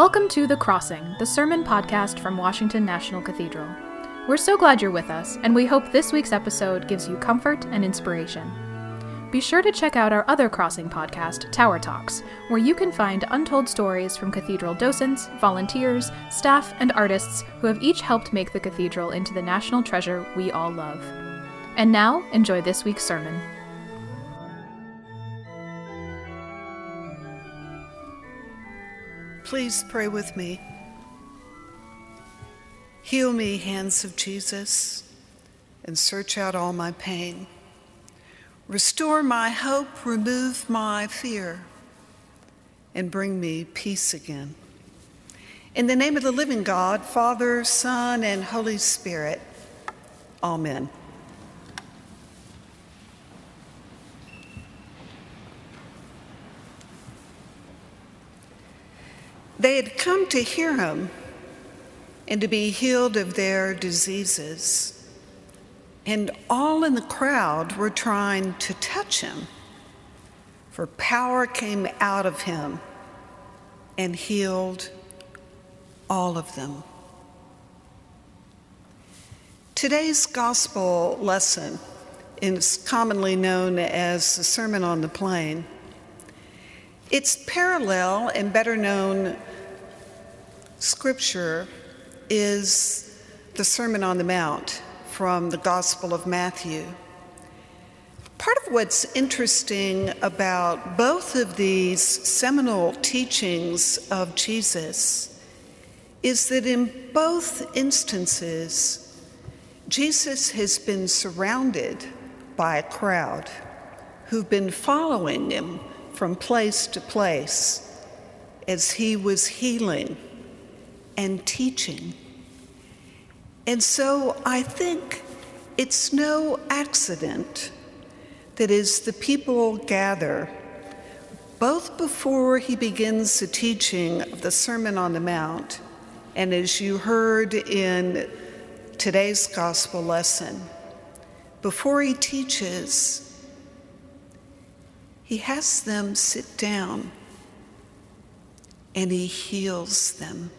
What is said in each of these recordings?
Welcome to The Crossing, the sermon podcast from Washington National Cathedral. We're so glad you're with us, and we hope this week's episode gives you comfort and inspiration. Be sure to check out our other Crossing podcast, Tower Talks, where you can find untold stories from cathedral docents, volunteers, staff, and artists who have each helped make the cathedral into the national treasure we all love. And now, enjoy this week's sermon. Please pray with me. Heal me, hands of Jesus, and search out all my pain. Restore my hope, remove my fear, and bring me peace again. In the name of the living God, Father, Son, and Holy Spirit, Amen. They had come to hear him and to be healed of their diseases. And all in the crowd were trying to touch him, for power came out of him and healed all of them. Today's gospel lesson is commonly known as the Sermon on the Plain. Its parallel and better known scripture is the Sermon on the Mount from the Gospel of Matthew. Part of what's interesting about both of these seminal teachings of Jesus is that in both instances, Jesus has been surrounded by a crowd who've been following him from place to place as he was healing and teaching. And so I think it's no accident that as the people gather, both before he begins the teaching of the Sermon on the Mount, and as you heard in today's gospel lesson, before he teaches, he has them sit down and he heals them.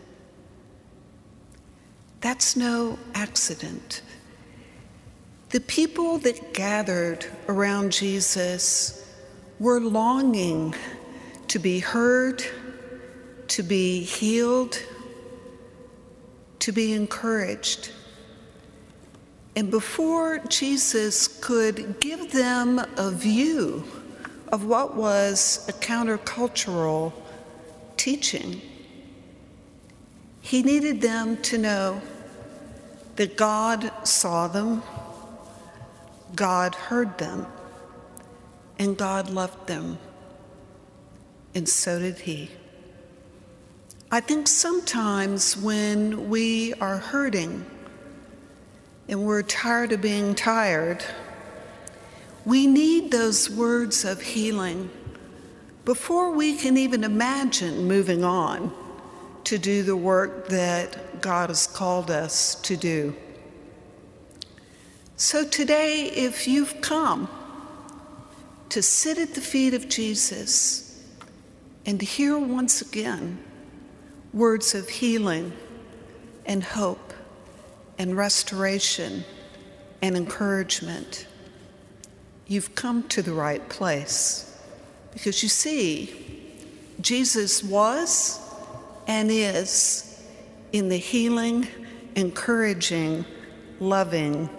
That's no accident. The people that gathered around Jesus were longing to be heard, to be healed, to be encouraged. And before Jesus could give them a view of what was a countercultural teaching, he needed them to know that God saw them, God heard them, and God loved them. And so did he. I think sometimes when we are hurting and we're tired of being tired, we need those words of healing before we can even imagine moving on to do the work that God has called us to do. So today, if you've come to sit at the feet of Jesus and to hear once again words of healing and hope and restoration and encouragement, you've come to the right place. Because you see, Jesus was and is in the healing, encouraging, loving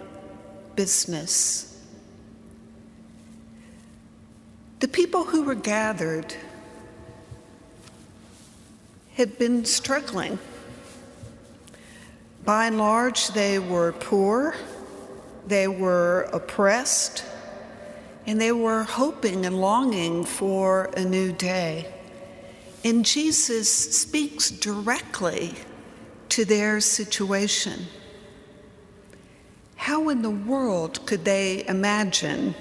business. The people who were gathered had been struggling. By and large, they were poor, they were oppressed, and they were hoping and longing for a new day. And Jesus speaks directly to their situation. How in the world could they imagine,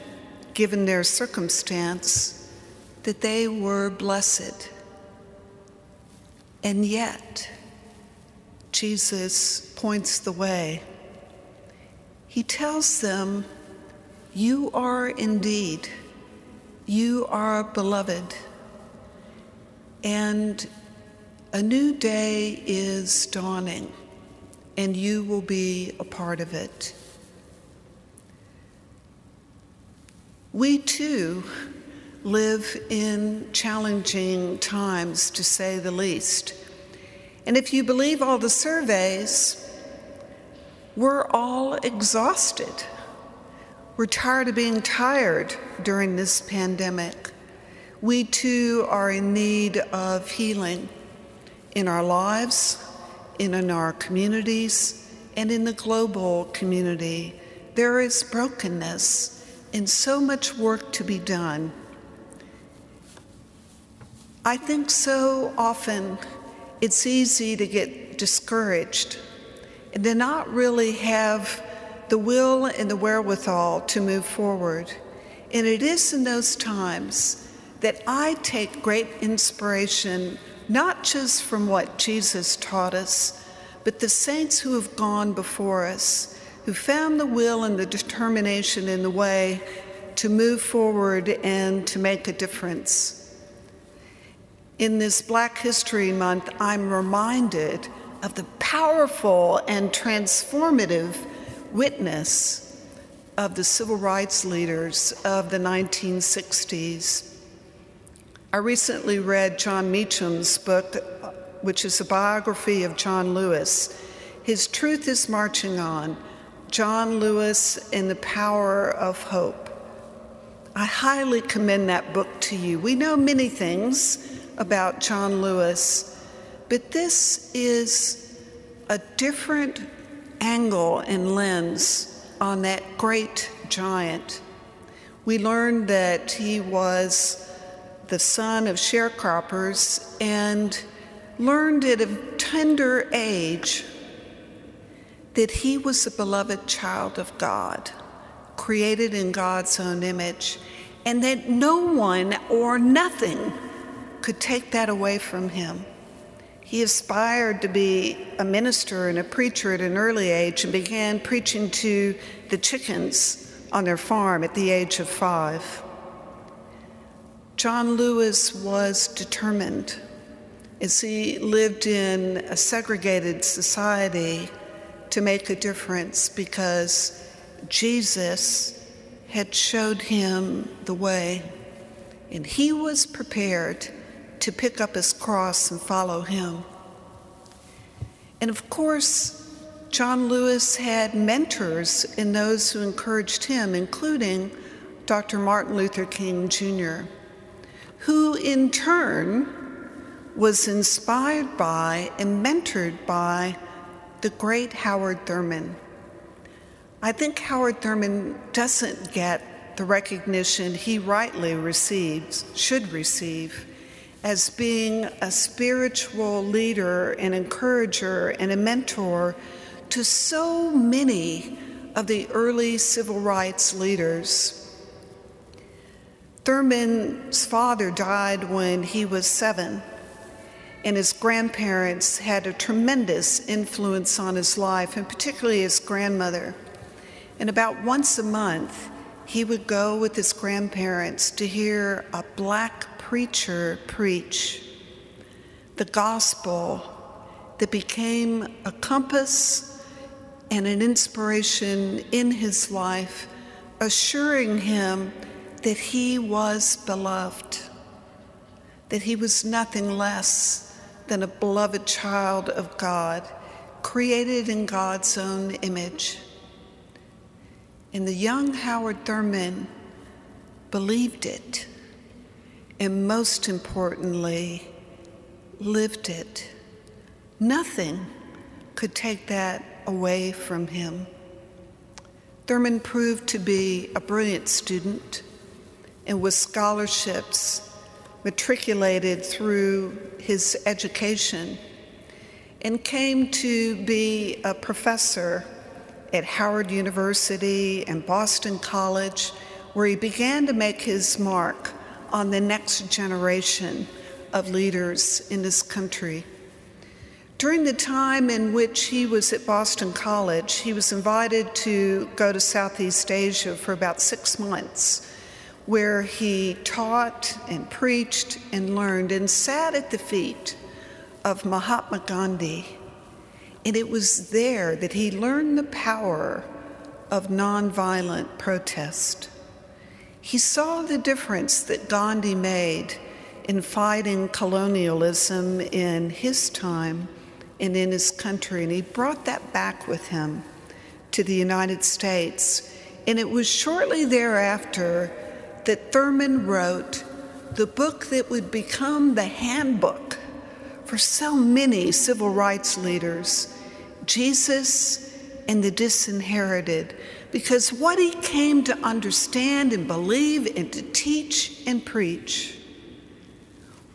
given their circumstance, that they were blessed? And yet, Jesus points the way. He tells them, You are indeed, you are beloved. And A new day is dawning, and you will be a part of it. We too live in challenging times, to say the least. And if you believe all the surveys, we're all exhausted. We're tired of being tired during this pandemic. We too are in need of healing in our lives, in our communities, and in the global community. There is brokenness and so much work to be done. I think so often it's easy to get discouraged and to not really have the will and the wherewithal to move forward. And it is in those times that I take great inspiration not just from what Jesus taught us, but the saints who have gone before us, who found the will and the determination in the way to move forward and to make a difference. In this Black History Month, I'm reminded of the powerful and transformative witness of the civil rights leaders of the 1960s. I recently read Jon Meacham's book, which is a biography of John Lewis. His Truth is Marching On John Lewis and the Power of Hope. I highly commend that book to you. We know many things about John Lewis, but this is a different angle and lens on that great giant. We learned that he was the son of sharecroppers and learned at a tender age that he was a beloved child of God, created in God's own image, and that no one or nothing could take that away from him. He aspired to be a minister and a preacher at an early age and began preaching to the chickens on their farm at the age of five. John Lewis was determined as he lived in a segregated society to make a difference because Jesus had showed him the way and he was prepared to pick up his cross and follow him. And of course, John Lewis had mentors in those who encouraged him, including Dr. Martin Luther King Jr who in turn was inspired by and mentored by the great Howard Thurman. I think Howard Thurman doesn't get the recognition he rightly receives, should receive, as being a spiritual leader, an encourager, and a mentor to so many of the early civil rights leaders Thurman's father died when he was seven, and his grandparents had a tremendous influence on his life, and particularly his grandmother. And about once a month, he would go with his grandparents to hear a black preacher preach the gospel that became a compass and an inspiration in his life, assuring him that he was beloved, that he was nothing less than a beloved child of God, created in God's own image. And the young Howard Thurman believed it, and most importantly, lived it. Nothing could take that away from him. Thurman proved to be a brilliant student and with scholarships matriculated through his education and came to be a professor at Howard University and Boston College, where he began to make his mark on the next generation of leaders in this country. During the time in which he was at Boston College, he was invited to go to Southeast Asia for about six months where he taught and preached and learned and sat at the feet of Mahatma Gandhi, and it was there that he learned the power of nonviolent protest. He saw the difference that Gandhi made in fighting colonialism in his time and in his country, and he brought that back with him to the United States. And it was shortly thereafter that Thurman wrote the book that would become the handbook for so many civil rights leaders Jesus and the Disinherited because what he came to understand and believe and to teach and preach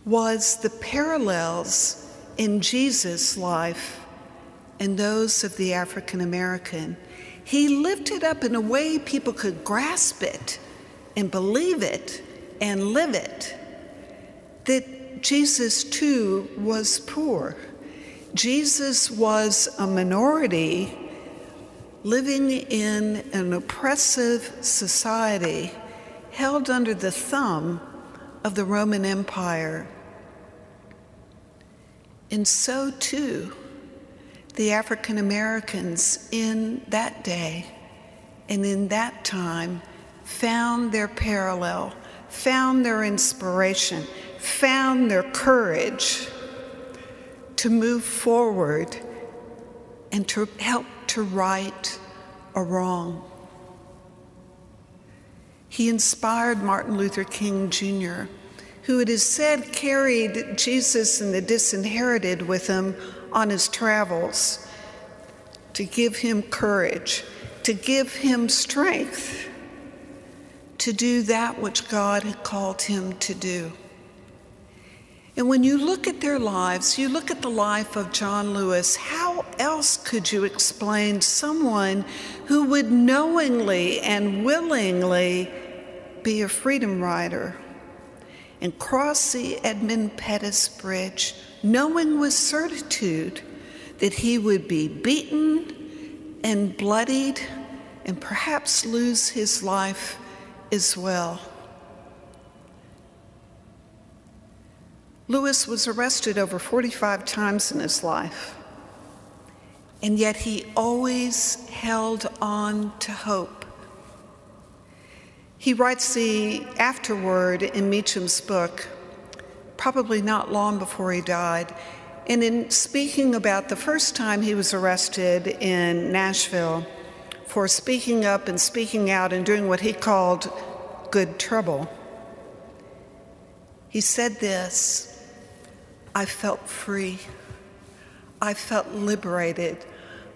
was the parallels in Jesus' life and those of the African American. He lived it up in a way people could grasp it and believe it and live it. That Jesus too was poor. Jesus was a minority living in an oppressive society held under the thumb of the Roman Empire. And so too, the African Americans in that day and in that time found their parallel, found their inspiration, found their courage to move forward and to help to right a wrong. He inspired Martin Luther King Jr., who it is said carried Jesus and the disinherited with him on his travels to give him courage, to give him strength to do that which God had called him to do. And when you look at their lives, you look at the life of John Lewis, how else could you explain someone who would knowingly and willingly be a freedom rider and cross the Edmund Pettus Bridge, knowing with certitude that he would be beaten and bloodied and perhaps lose his life as well? Lewis was arrested over 45 times in his life, and yet he always held on to hope. He writes the afterword in Meacham's book, probably not long before he died. And in speaking about the first time he was arrested in Nashville for speaking up and speaking out and doing what he called good trouble, he said this I felt free. I felt liberated.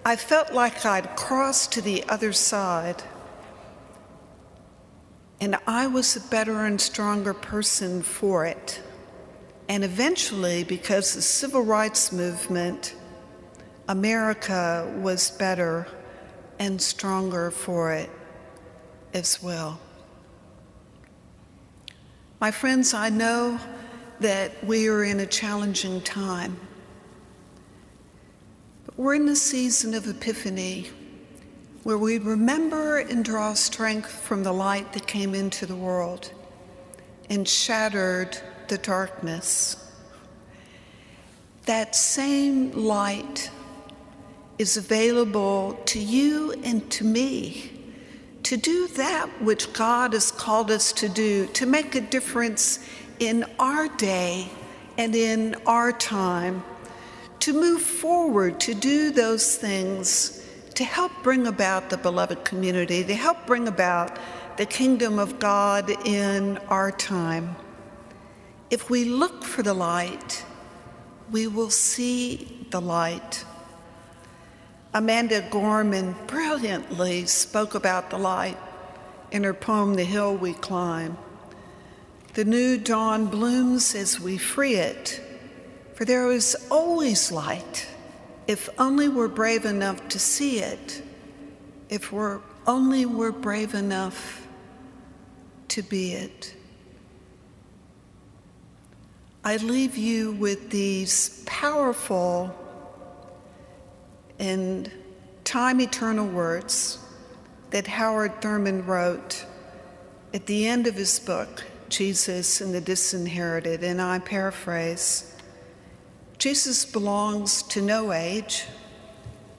I felt like I'd crossed to the other side. And I was a better and stronger person for it. And eventually, because the civil rights movement, America was better and stronger for it as well. My friends, I know that we are in a challenging time. But we're in a season of epiphany where we remember and draw strength from the light that came into the world and shattered the darkness. That same light is available to you and to me to do that which God has called us to do, to make a difference in our day and in our time to move forward to do those things to help bring about the beloved community, to help bring about the kingdom of God in our time. If we look for the light, we will see the light. Amanda Gorman brilliantly spoke about the light in her poem, The Hill We Climb. The new dawn blooms as we free it, for there is always light if only we're brave enough to see it, if we're only we're brave enough to be it. I leave you with these powerful and time eternal words that Howard Thurman wrote at the end of his book. Jesus and the disinherited, and I paraphrase Jesus belongs to no age,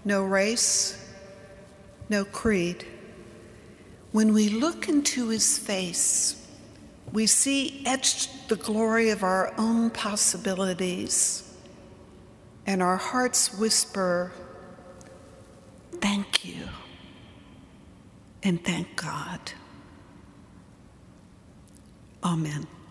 no race, no creed. When we look into his face, we see etched the glory of our own possibilities, and our hearts whisper, Thank you, and thank God. Amen.